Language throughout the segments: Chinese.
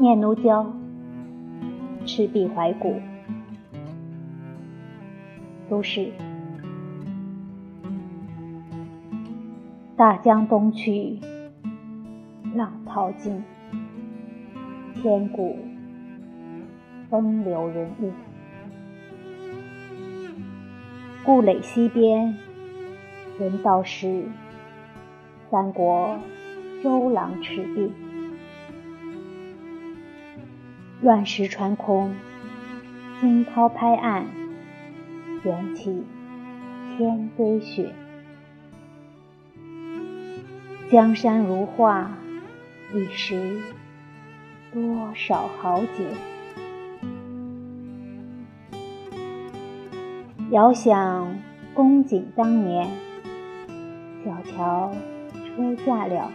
念奴娇，赤壁怀古，都是大江东去，浪淘尽，千古风流人物。故垒西边，人道是三国周郎赤壁。乱石穿空，惊涛拍岸，卷起千堆雪。江山如画，一时多少豪杰。遥想公瑾当年，小乔出嫁了，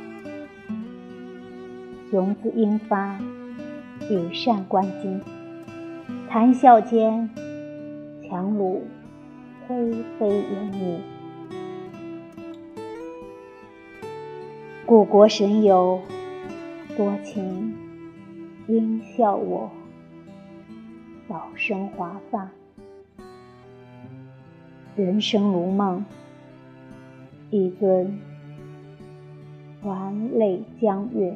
雄姿英发，羽扇纶巾，谈笑间，樯橹灰飞烟灭。故国神游，多情应笑我，早生华发。人生如梦，一尊还酹江月。